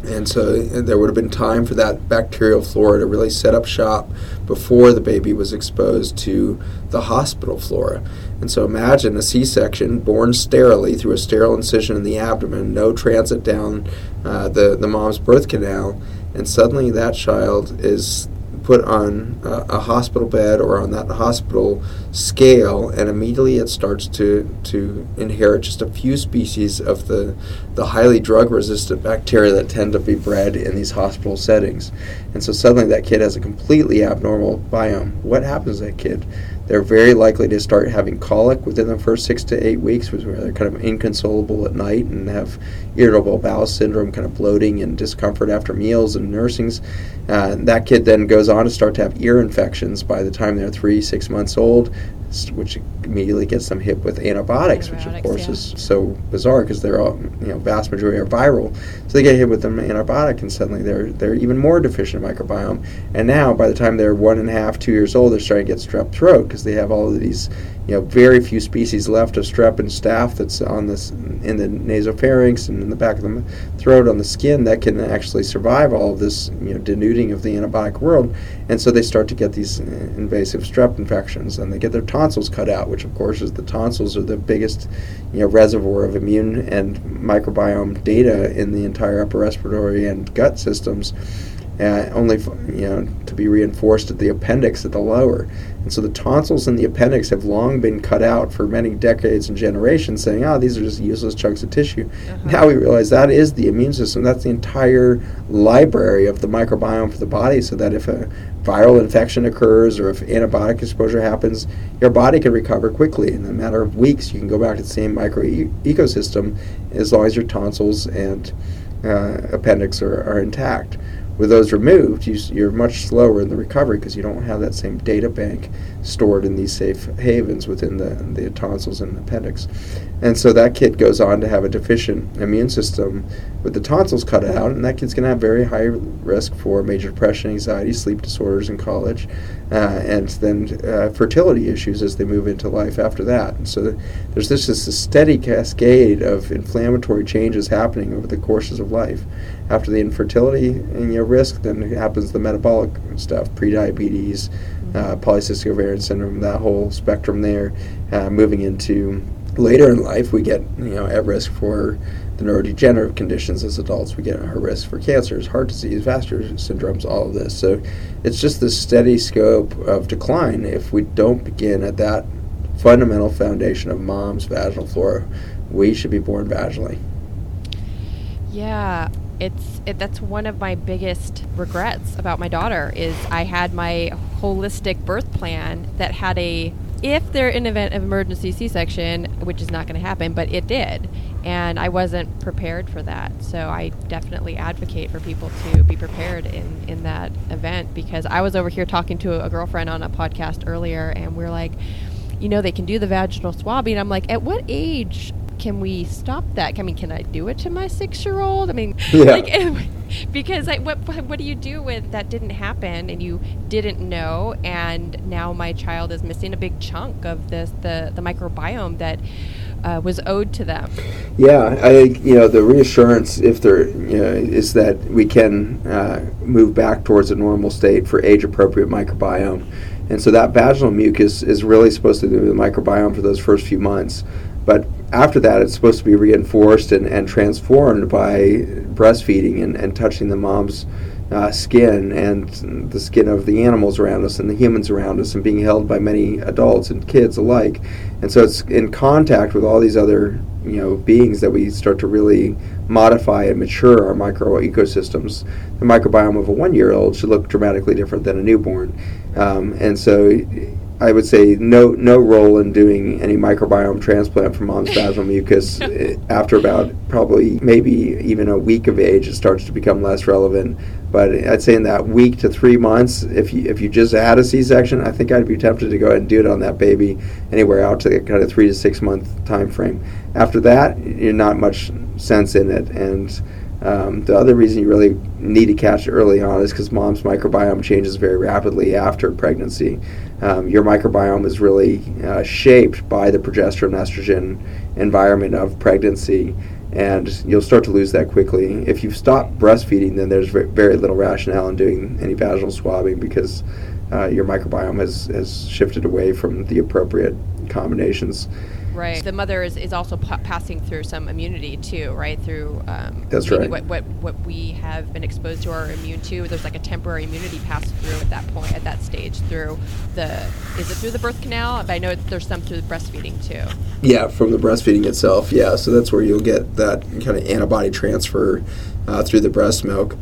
And so there would have been time for that bacterial flora to really set up shop before the baby was exposed to the hospital flora. And so imagine a C section born sterilely through a sterile incision in the abdomen, no transit down uh, the, the mom's birth canal, and suddenly that child is put on a, a, hospital bed or on that hospital scale, and immediately it starts to, to inherit just a few species of the, the highly drug resistant bacteria that tend to be bred in these hospital settings. And so suddenly that kid has a completely abnormal biome. What happens to that kid? They're very likely to start having colic within the first six to eight weeks, where they're kind of inconsolable at night and have irritable bowel syndrome, kind of bloating and discomfort after meals and nursings. Uh, that kid then goes on to start to have ear infections by the time they're three, six months old, which immediately gets them hit with antibiotics, which of course yeah. is so bizarre because they're all, you know, vast majority are viral. So they get hit with an antibiotic, and suddenly they're they're even more deficient in microbiome. And now, by the time they're one and a half, two years old, they're starting to get strep throat because they have all of these you know, very few species left of strep and staph that's on this in the nasopharynx and in the back of the throat on the skin that can actually survive all of this, you know, denuding of the antibiotic world. And so they start to get these uh, invasive strep infections, and they get their tonsils cut out, which of course is the tonsils are the biggest, you know, reservoir of immune and microbiome data in the entire upper respiratory and gut systems uh, only you know to be reinforced at the appendix at the lower. And so the tonsils and the appendix have long been cut out for many decades and generations, saying, "Oh, these are just useless chunks of tissue." Uh-huh. Now we realize that is the immune system. That's the entire library of the microbiome for the body, so that if a viral infection occurs or if antibiotic exposure happens, your body can recover quickly. In a matter of weeks, you can go back to the same micro e- ecosystem as long as your tonsils and uh, appendix are, are intact. With those removed, you, are much slower in the recovery because you don't have that same data bank stored in these safe havens within the, the tonsils and appendix. And so that kid goes on to have a deficient immune system with the tonsils cut out, and that kid's going to have very high risk for major depression, anxiety, sleep disorders in college, uh, and then uh, fertility issues as they move into life after that. And so there's this, this steady cascade of inflammatory changes happening over the courses of life after the infertility and, your risk, then happens the metabolic stuff, prediabetes, uh, polycystic ovarian syndrome, that whole spectrum there. Uh, moving into later in life, we get you know at risk for the neurodegenerative conditions as adults. We get at risk for cancers, heart disease, vascular syndromes, all of this. So it's just this steady scope of decline if we don't begin at that fundamental foundation of mom's vaginal flora. We should be born vaginally. Yeah, it's it, that's one of my biggest regrets about my daughter is I had my holistic birth plan that had a if there in an event of emergency C-section, which is not going to happen, but it did, and I wasn't prepared for that. So I definitely advocate for people to be prepared in in that event because I was over here talking to a girlfriend on a podcast earlier, and we're like, you know, they can do the vaginal swabbing. I'm like, at what age can we stop that? I mean, can I do it to my six year old? I mean, yeah. like, because I, what what do you do with that didn't happen and you didn't know, and now my child is missing a big chunk of this the the microbiome that. Uh, was owed to them. Yeah, I think you know the reassurance, if there you know, is that we can uh, move back towards a normal state for age-appropriate microbiome, and so that vaginal mucus is really supposed to do the microbiome for those first few months. But after that, it's supposed to be reinforced and, and transformed by breastfeeding and, and touching the mom's uh, skin and the skin of the animals around us and the humans around us and being held by many adults and kids alike. And so it's in contact with all these other you know beings that we start to really modify and mature our micro ecosystems. The microbiome of a one-year-old should look dramatically different than a newborn, um, and so I would say no no role in doing any microbiome transplant for mom's vaginal mucus. After about probably maybe even a week of age, it starts to become less relevant. But I'd say in that week to three months, if you if you just had a C-section, I think I'd be tempted to go ahead and do it on that baby anywhere out to the kind of three to six month time frame. After that, you're not much sense in it, and um, the other reason you really need to catch it early on is because mom's microbiome changes very rapidly after pregnancy. Um, your microbiome is really uh, shaped by the progesterone estrogen environment of pregnancy, and you'll start to lose that quickly. If you stop breastfeeding, then there's very little rationale in doing any vaginal swabbing because uh, your microbiome has, has shifted away from the appropriate combinations. Right. The mother is, is also p- passing through some immunity too, right? Through um, that's right. What, what what we have been exposed to or immune to. There's like a temporary immunity pass through at that point, at that stage, through the is it through the birth canal? But I know there's some through the breastfeeding too. Yeah, from the breastfeeding itself. Yeah, so that's where you'll get that kind of antibody transfer uh, through the breast milk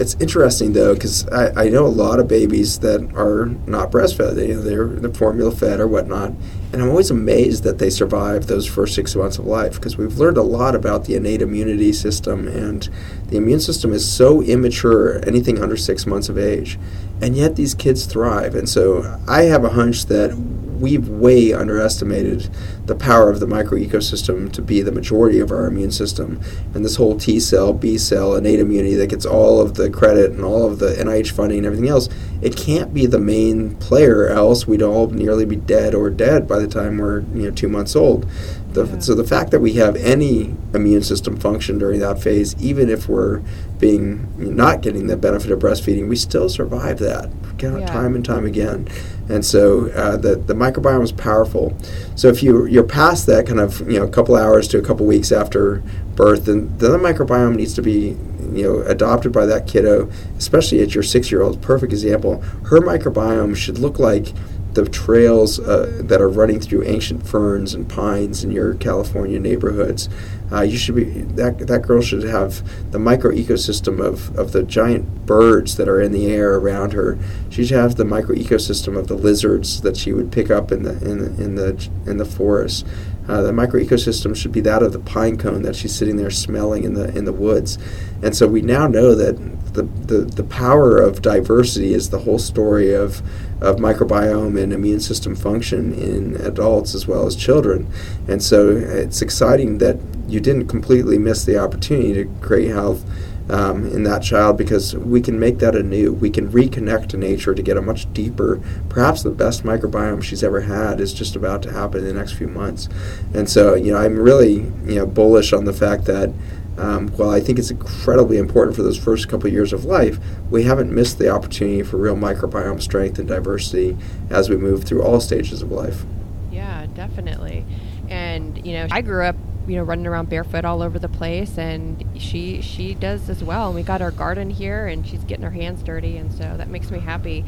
it's interesting though because I, I know a lot of babies that are not breastfed. They, you know, they're, they're formula fed or whatnot, and I'm always amazed that they survive those first six months of life because we've learned a lot about the innate immunity system, and the immune system is so immature, anything under six months of age, and yet these kids thrive. And so I have a hunch that we've way underestimated the power of the micro ecosystem to be the majority of our immune system. And this whole T cell, B cell, innate immunity that gets all of the credit and all of the NIH funding and everything else, it can't be the main player, else we'd all nearly be dead or dead by the time we're you know two months old. The, yeah. So the fact that we have any immune system function during that phase, even if we're being not getting the benefit of breastfeeding, we still survive that yeah. time and time again. And so uh, the the microbiome is powerful. So if you you're past that kind of you know a couple hours to a couple weeks after birth, then, then the microbiome needs to be you know adopted by that kiddo, especially at your six year old. Perfect example. Her microbiome should look like the trails uh, that are running through ancient ferns and pines in your California neighborhoods. Uh, you should be that that girl should have the micro ecosystem of, of the giant birds that are in the air around her. She should have the micro ecosystem of the lizards that she would pick up in the in the in the, in the forest. Uh, the micro ecosystem should be that of the pine cone that she's sitting there smelling in the in the woods, and so we now know that the, the, the power of diversity is the whole story of of microbiome and immune system function in adults as well as children, and so it's exciting that you didn't completely miss the opportunity to create health um, in that child because we can make that anew. We can reconnect to nature to get a much deeper, perhaps the best microbiome she's ever had is just about to happen in the next few months. And so, you know, I'm really, you know, bullish on the fact that um, while I think it's incredibly important for those first couple years of life, we haven't missed the opportunity for real microbiome strength and diversity as we move through all stages of life. Yeah, definitely. And, you know, I grew up you know running around barefoot all over the place and she she does as well. And we got our garden here and she's getting her hands dirty and so that makes me happy.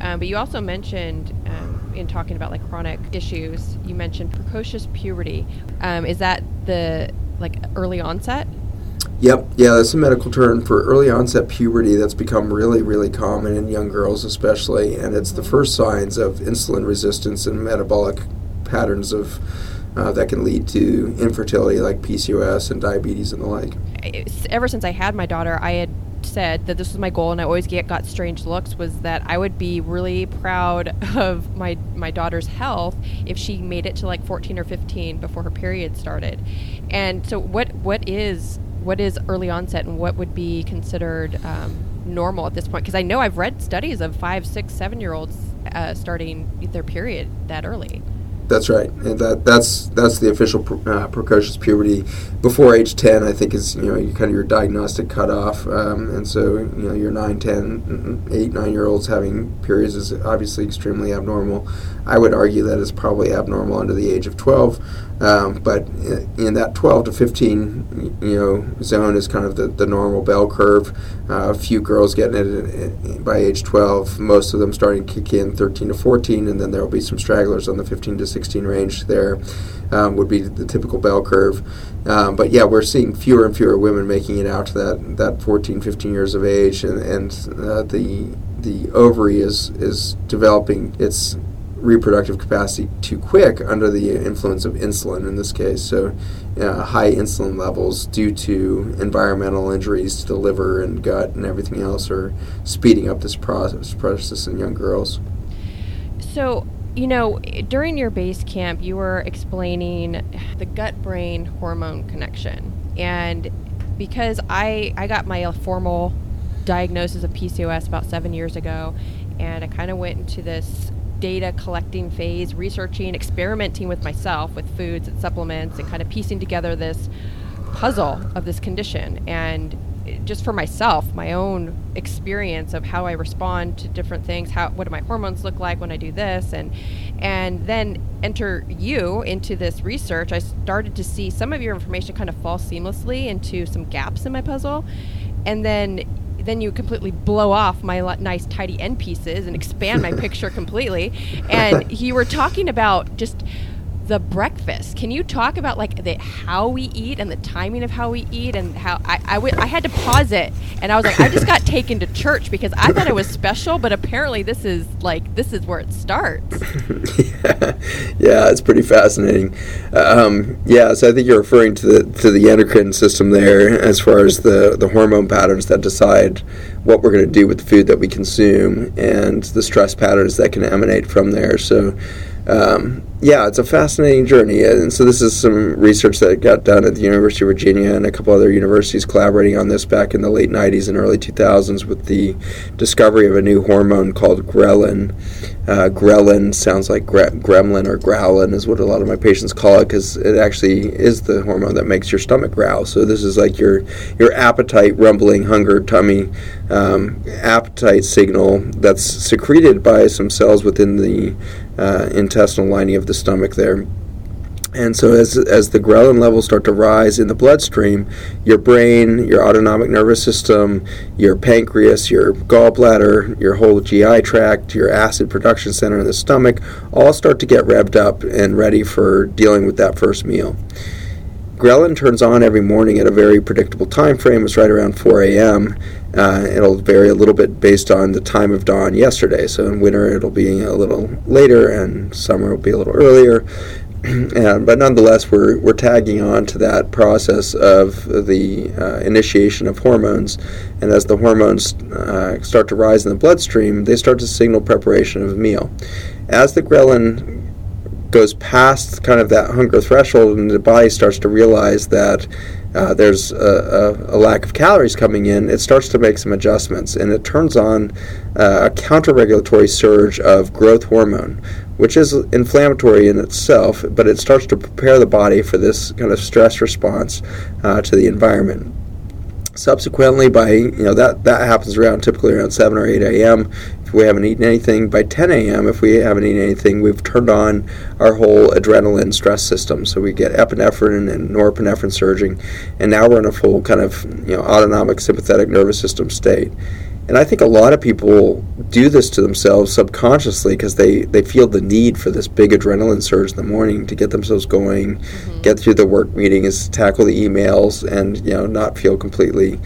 Um, but you also mentioned um, in talking about like chronic issues you mentioned precocious puberty. Um, is that the like early onset? Yep, yeah, that's a medical term for early onset puberty that's become really, really common in young girls, especially, and it's the first signs of insulin resistance and metabolic patterns of uh, that can lead to infertility like PCOS and diabetes and the like. Ever since I had my daughter, I had said that this was my goal and I always get got strange looks was that I would be really proud of my my daughter's health if she made it to like 14 or 15 before her period started. And so what what is what is early onset and what would be considered um, normal at this point because I know I've read studies of five, six, seven year olds uh, starting their period that early. That's right, and that that's that's the official uh, precocious puberty. Before age ten, I think is you know kind of your diagnostic cutoff, um, and so you know your 9, 10, 8, 9 year olds having periods is obviously extremely abnormal. I would argue that it's probably abnormal under the age of twelve. Um, but in that 12 to 15, you know, zone is kind of the, the normal bell curve. Uh, a few girls getting it by age 12, most of them starting to kick in 13 to 14, and then there will be some stragglers on the 15 to 16 range there. Um, would be the typical bell curve. Um, but yeah, we're seeing fewer and fewer women making it out to that, that 14, 15 years of age, and, and uh, the the ovary is is developing its reproductive capacity too quick under the influence of insulin in this case. So, uh, high insulin levels due to environmental injuries to the liver and gut and everything else are speeding up this process, process in young girls. So, you know, during your base camp, you were explaining the gut brain hormone connection. And because I, I got my formal diagnosis of PCOS about seven years ago, and I kind of went into this data collecting phase, researching, experimenting with myself with foods and supplements, and kind of piecing together this puzzle of this condition. And just for myself, my own experience of how I respond to different things, how what do my hormones look like when I do this, and and then enter you into this research. I started to see some of your information kind of fall seamlessly into some gaps in my puzzle, and then then you completely blow off my nice tidy end pieces and expand my picture completely. And you were talking about just the breakfast. Can you talk about like the how we eat and the timing of how we eat and how I I, w- I had to pause it and I was like I just got taken to church because I thought it was special, but apparently this is like this is where it starts. yeah. yeah, it's pretty fascinating. Um, yeah, so I think you're referring to the to the endocrine system there as far as the the hormone patterns that decide what we're going to do with the food that we consume and the stress patterns that can emanate from there. So um, yeah, it's a fascinating journey. And so, this is some research that got done at the University of Virginia and a couple other universities collaborating on this back in the late 90s and early 2000s with the discovery of a new hormone called ghrelin. Uh, ghrelin sounds like gre- gremlin or growlin, is what a lot of my patients call it because it actually is the hormone that makes your stomach growl. So, this is like your, your appetite, rumbling, hunger, tummy um, appetite signal that's secreted by some cells within the uh, intestinal lining of the stomach there. And so, as, as the ghrelin levels start to rise in the bloodstream, your brain, your autonomic nervous system, your pancreas, your gallbladder, your whole GI tract, your acid production center in the stomach all start to get revved up and ready for dealing with that first meal. Ghrelin turns on every morning at a very predictable time frame. It's right around 4 a.m. Uh, it'll vary a little bit based on the time of dawn yesterday. So in winter, it'll be a little later, and summer will be a little earlier. and, but nonetheless, we're, we're tagging on to that process of the uh, initiation of hormones. And as the hormones uh, start to rise in the bloodstream, they start to signal preparation of a meal. As the ghrelin goes past kind of that hunger threshold and the body starts to realize that uh, there's a, a, a, lack of calories coming in, it starts to make some adjustments. And it turns on uh, a counter-regulatory surge of growth hormone, which is inflammatory in itself, but it starts to prepare the body for this kind of stress response uh, to the environment. Subsequently by you know that that happens around typically around 7 or 8 a.m if we haven't eaten anything by 10 a.m., if we haven't eaten anything, we've turned on our whole adrenaline stress system. So we get epinephrine and norepinephrine surging, and now we're in a full kind of you know autonomic sympathetic nervous system state. And I think a lot of people do this to themselves subconsciously because they, they feel the need for this big adrenaline surge in the morning to get themselves going, mm-hmm. get through the work meetings, tackle the emails, and you know not feel completely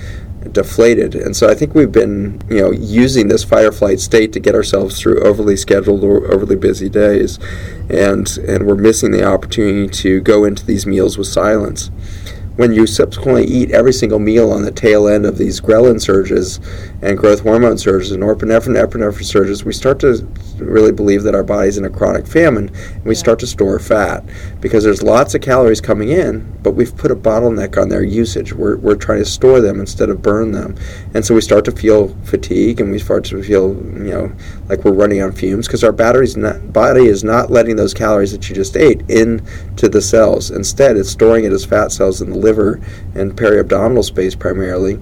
deflated. And so I think we've been, you know, using this or flight state to get ourselves through overly scheduled or overly busy days, and and we're missing the opportunity to go into these meals with silence when you subsequently eat every single meal on the tail end of these ghrelin surges and growth hormone surges and norepinephrine epinephrine surges, we start to really believe that our body's in a chronic famine and we yeah. start to store fat because there's lots of calories coming in, but we've put a bottleneck on their usage. We're, we're trying to store them instead of burn them. And so we start to feel fatigue and we start to feel, you know, like we're running on fumes because our battery's not, body is not letting those calories that you just ate into the cells. Instead, it's storing it as fat cells in the liver and periabdominal space primarily,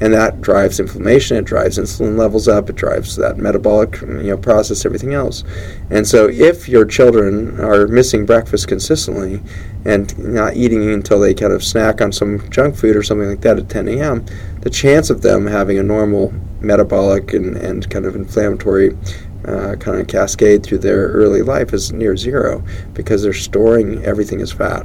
and that drives inflammation. It drives insulin levels up. It drives that metabolic you know process, everything else. And so, if your children are missing breakfast consistently and not eating until they kind of snack on some junk food or something like that at 10 a.m., the chance of them having a normal metabolic and, and kind of inflammatory uh, kind of cascade through their early life is near zero because they're storing everything as fat.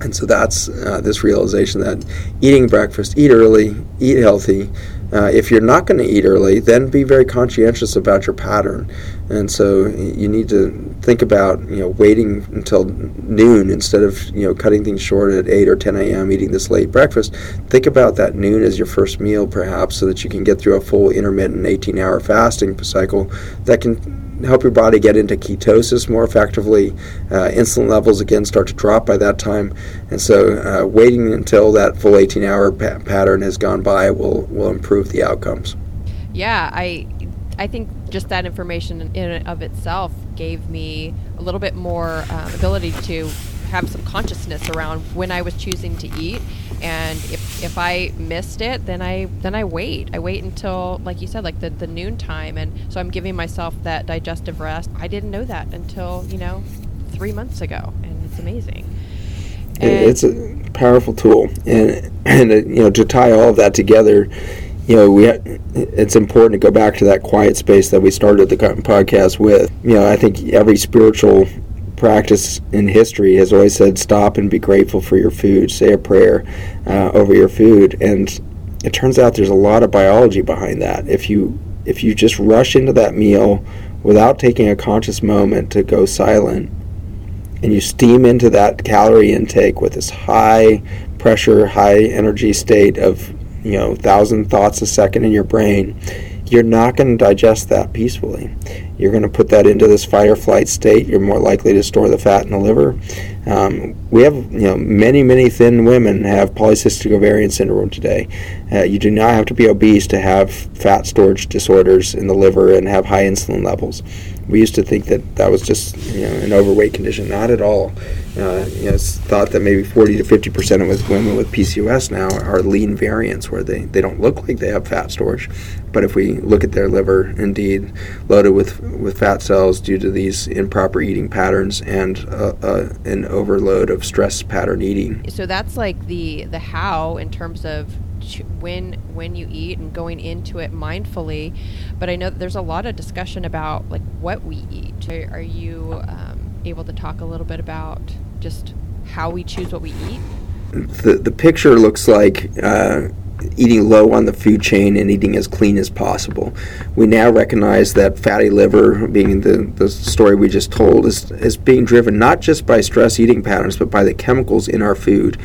And so that's uh, this realization that eating breakfast, eat early, eat healthy. Uh, if you're not going to eat early, then be very conscientious about your pattern. And so you need to think about you know waiting until noon instead of you know cutting things short at 8 or 10 a.m. eating this late breakfast. Think about that noon as your first meal, perhaps, so that you can get through a full intermittent 18-hour fasting cycle that can help your body get into ketosis more effectively. Uh, insulin levels again start to drop by that time, and so uh, waiting until that full 18-hour pa- pattern has gone by will will improve the outcomes. Yeah, I I think just that information in and of itself gave me a little bit more um, ability to have some consciousness around when I was choosing to eat and if if I missed it, then I then I wait. I wait until, like you said, like the the noon time, and so I'm giving myself that digestive rest. I didn't know that until you know three months ago, and it's amazing. And it's a powerful tool, and and uh, you know to tie all of that together. You know, we ha- it's important to go back to that quiet space that we started the podcast with. You know, I think every spiritual practice in history has always said stop and be grateful for your food, say a prayer uh, over your food, and it turns out there's a lot of biology behind that. If you if you just rush into that meal without taking a conscious moment to go silent, and you steam into that calorie intake with this high pressure, high energy state of you know thousand thoughts a second in your brain, you're not going to digest that peacefully. You're going to put that into this fight or flight state. You're more likely to store the fat in the liver. Um, we have, you know, many, many thin women have polycystic ovarian syndrome today. Uh, you do not have to be obese to have fat storage disorders in the liver and have high insulin levels. We used to think that that was just you know, an overweight condition. Not at all. Uh, you know, it's thought that maybe 40 to 50 percent of women with PCOS now are lean variants, where they, they don't look like they have fat storage, but if we look at their liver, indeed loaded with with fat cells due to these improper eating patterns and uh, uh, an overload of stress pattern eating. So that's like the the how in terms of when when you eat and going into it mindfully. But I know there's a lot of discussion about like what we eat. Are, are you um, able to talk a little bit about just how we choose what we eat? The the picture looks like. Uh, eating low on the food chain and eating as clean as possible. We now recognize that fatty liver, being the, the story we just told, is, is being driven not just by stress eating patterns, but by the chemicals in our food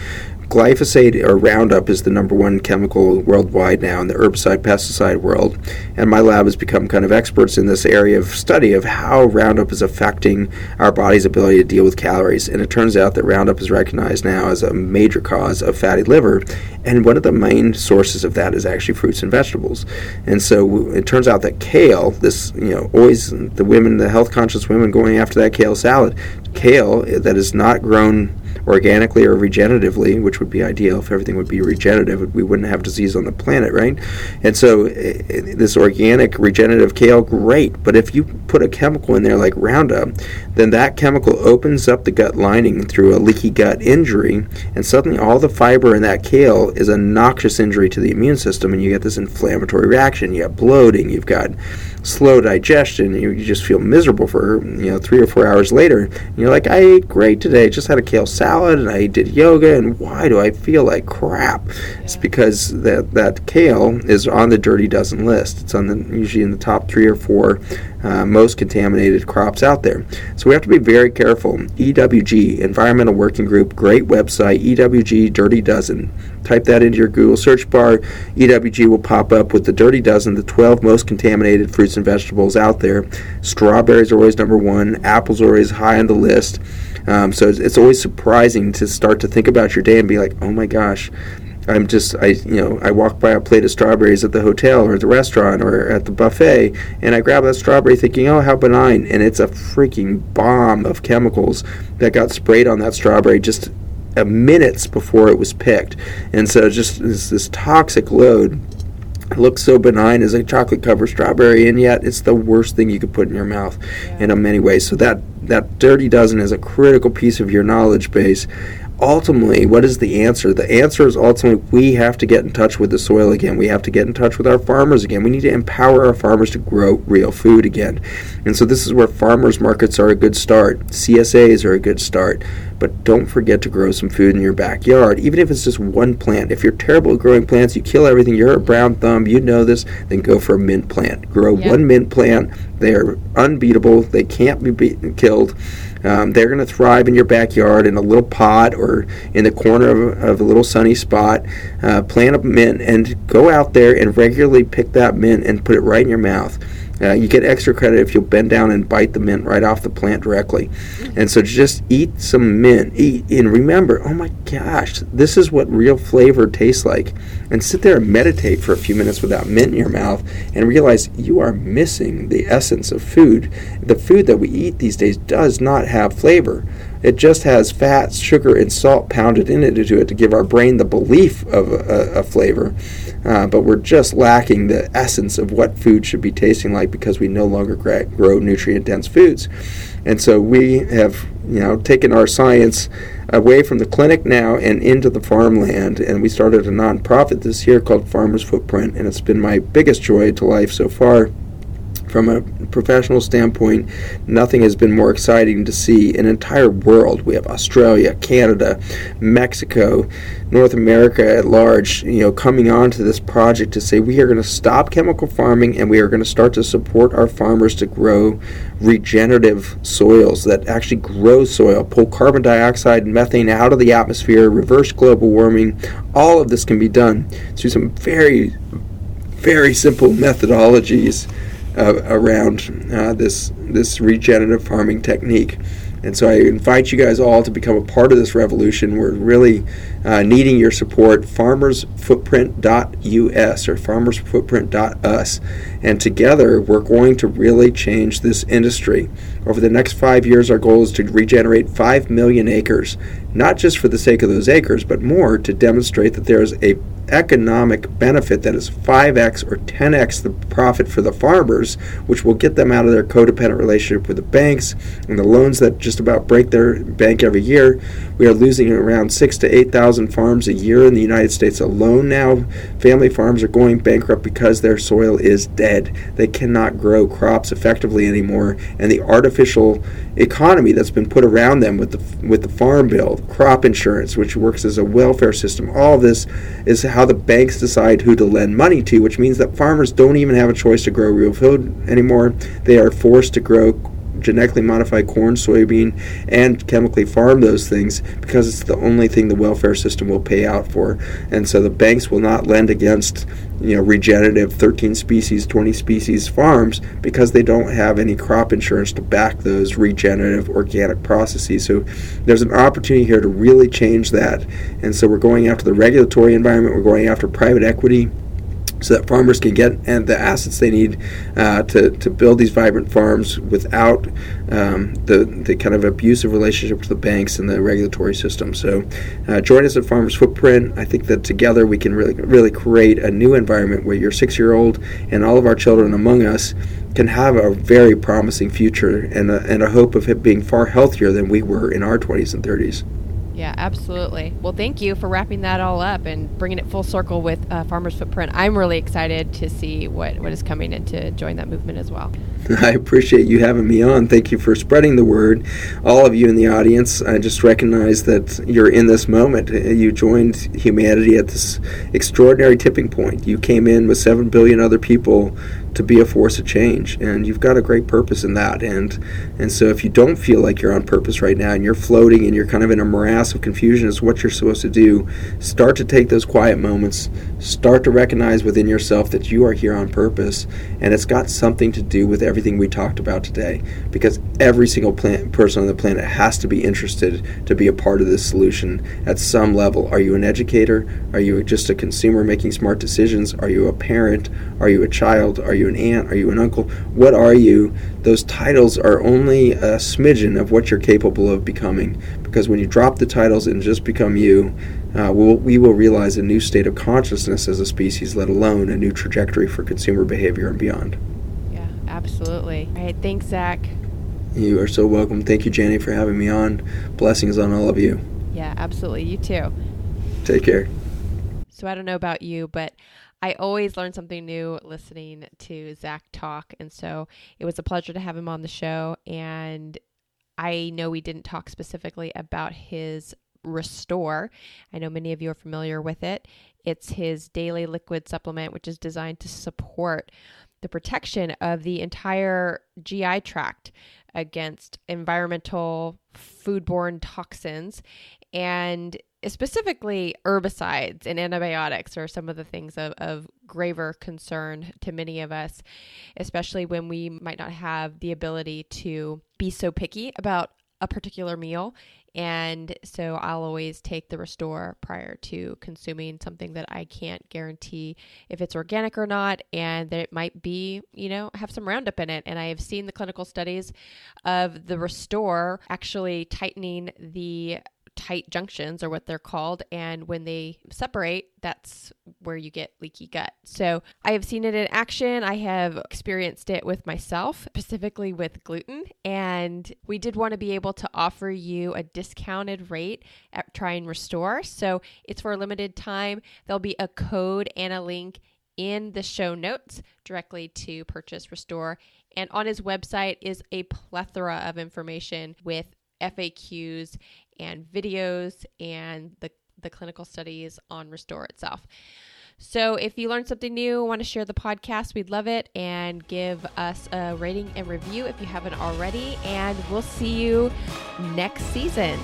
glyphosate or Roundup is the number one chemical worldwide now in the herbicide pesticide world, and my lab has become kind of experts in this area of study of how Roundup is affecting our body's ability to deal with calories. And it turns out that Roundup is recognized now as a major cause of fatty liver, and one of the main sources of that is actually fruits and vegetables. And so it turns out that kale, this you know always the women, the health conscious women going after that kale salad, kale that is not grown organically or regeneratively, which would be ideal if everything would be regenerative. We wouldn't have disease on the planet, right? And so this organic regenerative kale, great. But if you put a chemical in there like Roundup, then that chemical opens up the gut lining through a leaky gut injury, and suddenly all the fiber in that kale is a noxious injury to the immune system, and you get this inflammatory reaction. You have bloating, you've got slow digestion. You, you just feel miserable for you know three or four hours later. And you're like, I ate great today. Just had a kale salad and I did yoga, and why do I feel like crap? It's because that that kale is on the dirty dozen list. It's on the usually in the top three or four uh, most contaminated crops out there. So we have to be very careful. EWG, Environmental Working Group, great website, EWG Dirty Dozen. Type that into your Google search bar. EWG will pop up with the Dirty Dozen, the 12 most contaminated fruits and vegetables out there. Strawberries are always number one, apples are always high on the list. Um, so it's, it's always surprising to start to think about your day and be like, oh my gosh, I'm just I you know I walk by a plate of strawberries at the hotel or at the restaurant or at the buffet and I grab that strawberry thinking oh how benign and it's a freaking bomb of chemicals that got sprayed on that strawberry just minutes before it was picked. And so just this, this toxic load looks so benign as a chocolate covered strawberry and yet it's the worst thing you could put in your mouth in many ways. So that that dirty dozen is a critical piece of your knowledge base ultimately, what is the answer? The answer is ultimately we have to get in touch with the soil again. We have to get in touch with our farmers again. We need to empower our farmers to grow real food again. And so this is where farmers markets are a good start. CSAs are a good start. But don't forget to grow some food in your backyard, even if it's just one plant. If you're terrible at growing plants, you kill everything, you're a brown thumb, you know this, then go for a mint plant. Grow yep. one mint plant. They are unbeatable. They can't be beaten, killed. Um, they're going to thrive in your backyard in a little pot or in the corner of, of a little sunny spot. Uh, plant a mint and go out there and regularly pick that mint and put it right in your mouth. Uh, you get extra credit if you'll bend down and bite the mint right off the plant directly. And so just eat some mint. Eat and remember, oh my gosh, this is what real flavor tastes like. And sit there and meditate for a few minutes without mint in your mouth and realize you are missing the essence of food. The food that we eat these days does not have flavor. It just has fat, sugar, and salt pounded into it to give our brain the belief of a, a flavor. Uh, but we're just lacking the essence of what food should be tasting like because we no longer grow nutrient dense foods. And so we have, you know, taken our science away from the clinic now and into the farmland. And we started a nonprofit this year called Farmers Footprint, and it's been my biggest joy to life so far from a professional standpoint, nothing has been more exciting to see an entire world. We have Australia, Canada, Mexico, North America at large, you know, coming on to this project to say we are going to stop chemical farming and we are going to start to support our farmers to grow regenerative soils that actually grow soil, pull carbon dioxide and methane out of the atmosphere, reverse global warming. All of this can be done through some very, very simple methodologies uh, around uh, this this regenerative farming technique. And so I invite you guys all to become a part of this revolution. We're really uh, needing your support. FarmersFootprint.us or FarmersFootprint.us. And together, we're going to really change this industry. Over the next five years, our goal is to regenerate 5 million acres, not just for the sake of those acres, but more to demonstrate that there is a economic benefit that is 5x or 10x the profit for the farmers, which will get them out of their codependent relationship with the banks and the loans that just about break their bank every year. We are losing around six to 8,000 farms a year in the United States alone now. Family farms are going bankrupt because their soil is dead. They cannot grow crops effectively anymore, and the artificial economy that's been put around them with the with the farm bill, crop insurance, which works as a welfare system, all this is how the banks decide who to lend money to, which means that farmers don't even have a choice to grow real food anymore. They are forced to grow genetically modified corn, soybean, and chemically farm those things because it's the only thing the welfare system will pay out for. And so the banks will not lend against you know regenerative 13 species, 20 species farms because they don't have any crop insurance to back those regenerative organic processes. So there's an opportunity here to really change that. And so we're going after the regulatory environment, we're going after private equity so that farmers can get and the assets they need uh, to, to build these vibrant farms without um, the, the kind of abusive relationship with the banks and the regulatory system. So uh, join us at Farmers Footprint. I think that together we can really really create a new environment where your six year old and all of our children among us can have a very promising future and a, and a hope of it being far healthier than we were in our 20s and 30s. Yeah, absolutely. Well, thank you for wrapping that all up and bringing it full circle with uh, Farmers Footprint. I'm really excited to see what, what is coming and to join that movement as well. I appreciate you having me on. Thank you for spreading the word. All of you in the audience, I just recognize that you're in this moment. You joined humanity at this extraordinary tipping point. You came in with 7 billion other people to be a force of change and you've got a great purpose in that and and so if you don't feel like you're on purpose right now and you're floating and you're kind of in a morass of confusion as what you're supposed to do start to take those quiet moments start to recognize within yourself that you are here on purpose and it's got something to do with everything we talked about today because every single plant, person on the planet has to be interested to be a part of this solution at some level are you an educator are you just a consumer making smart decisions are you a parent are you a child are you an aunt? Are you an uncle? What are you? Those titles are only a smidgen of what you're capable of becoming. Because when you drop the titles and just become you, uh, we'll, we will realize a new state of consciousness as a species, let alone a new trajectory for consumer behavior and beyond. Yeah, absolutely. All right, thanks, Zach. You are so welcome. Thank you, Jenny, for having me on. Blessings on all of you. Yeah, absolutely. You too. Take care. So I don't know about you, but I always learn something new listening to Zach talk. And so it was a pleasure to have him on the show. And I know we didn't talk specifically about his Restore. I know many of you are familiar with it. It's his daily liquid supplement, which is designed to support the protection of the entire GI tract against environmental foodborne toxins. And specifically herbicides and antibiotics are some of the things of, of graver concern to many of us, especially when we might not have the ability to be so picky about a particular meal. And so I'll always take the Restore prior to consuming something that I can't guarantee if it's organic or not, and that it might be, you know, have some Roundup in it. And I have seen the clinical studies of the Restore actually tightening the tight junctions are what they're called. And when they separate, that's where you get leaky gut. So I have seen it in action. I have experienced it with myself, specifically with gluten. And we did want to be able to offer you a discounted rate at Try and Restore. So it's for a limited time. There'll be a code and a link in the show notes directly to purchase Restore. And on his website is a plethora of information with FAQs and videos and the, the clinical studies on Restore itself. So if you learned something new, want to share the podcast, we'd love it. And give us a rating and review if you haven't already. And we'll see you next season.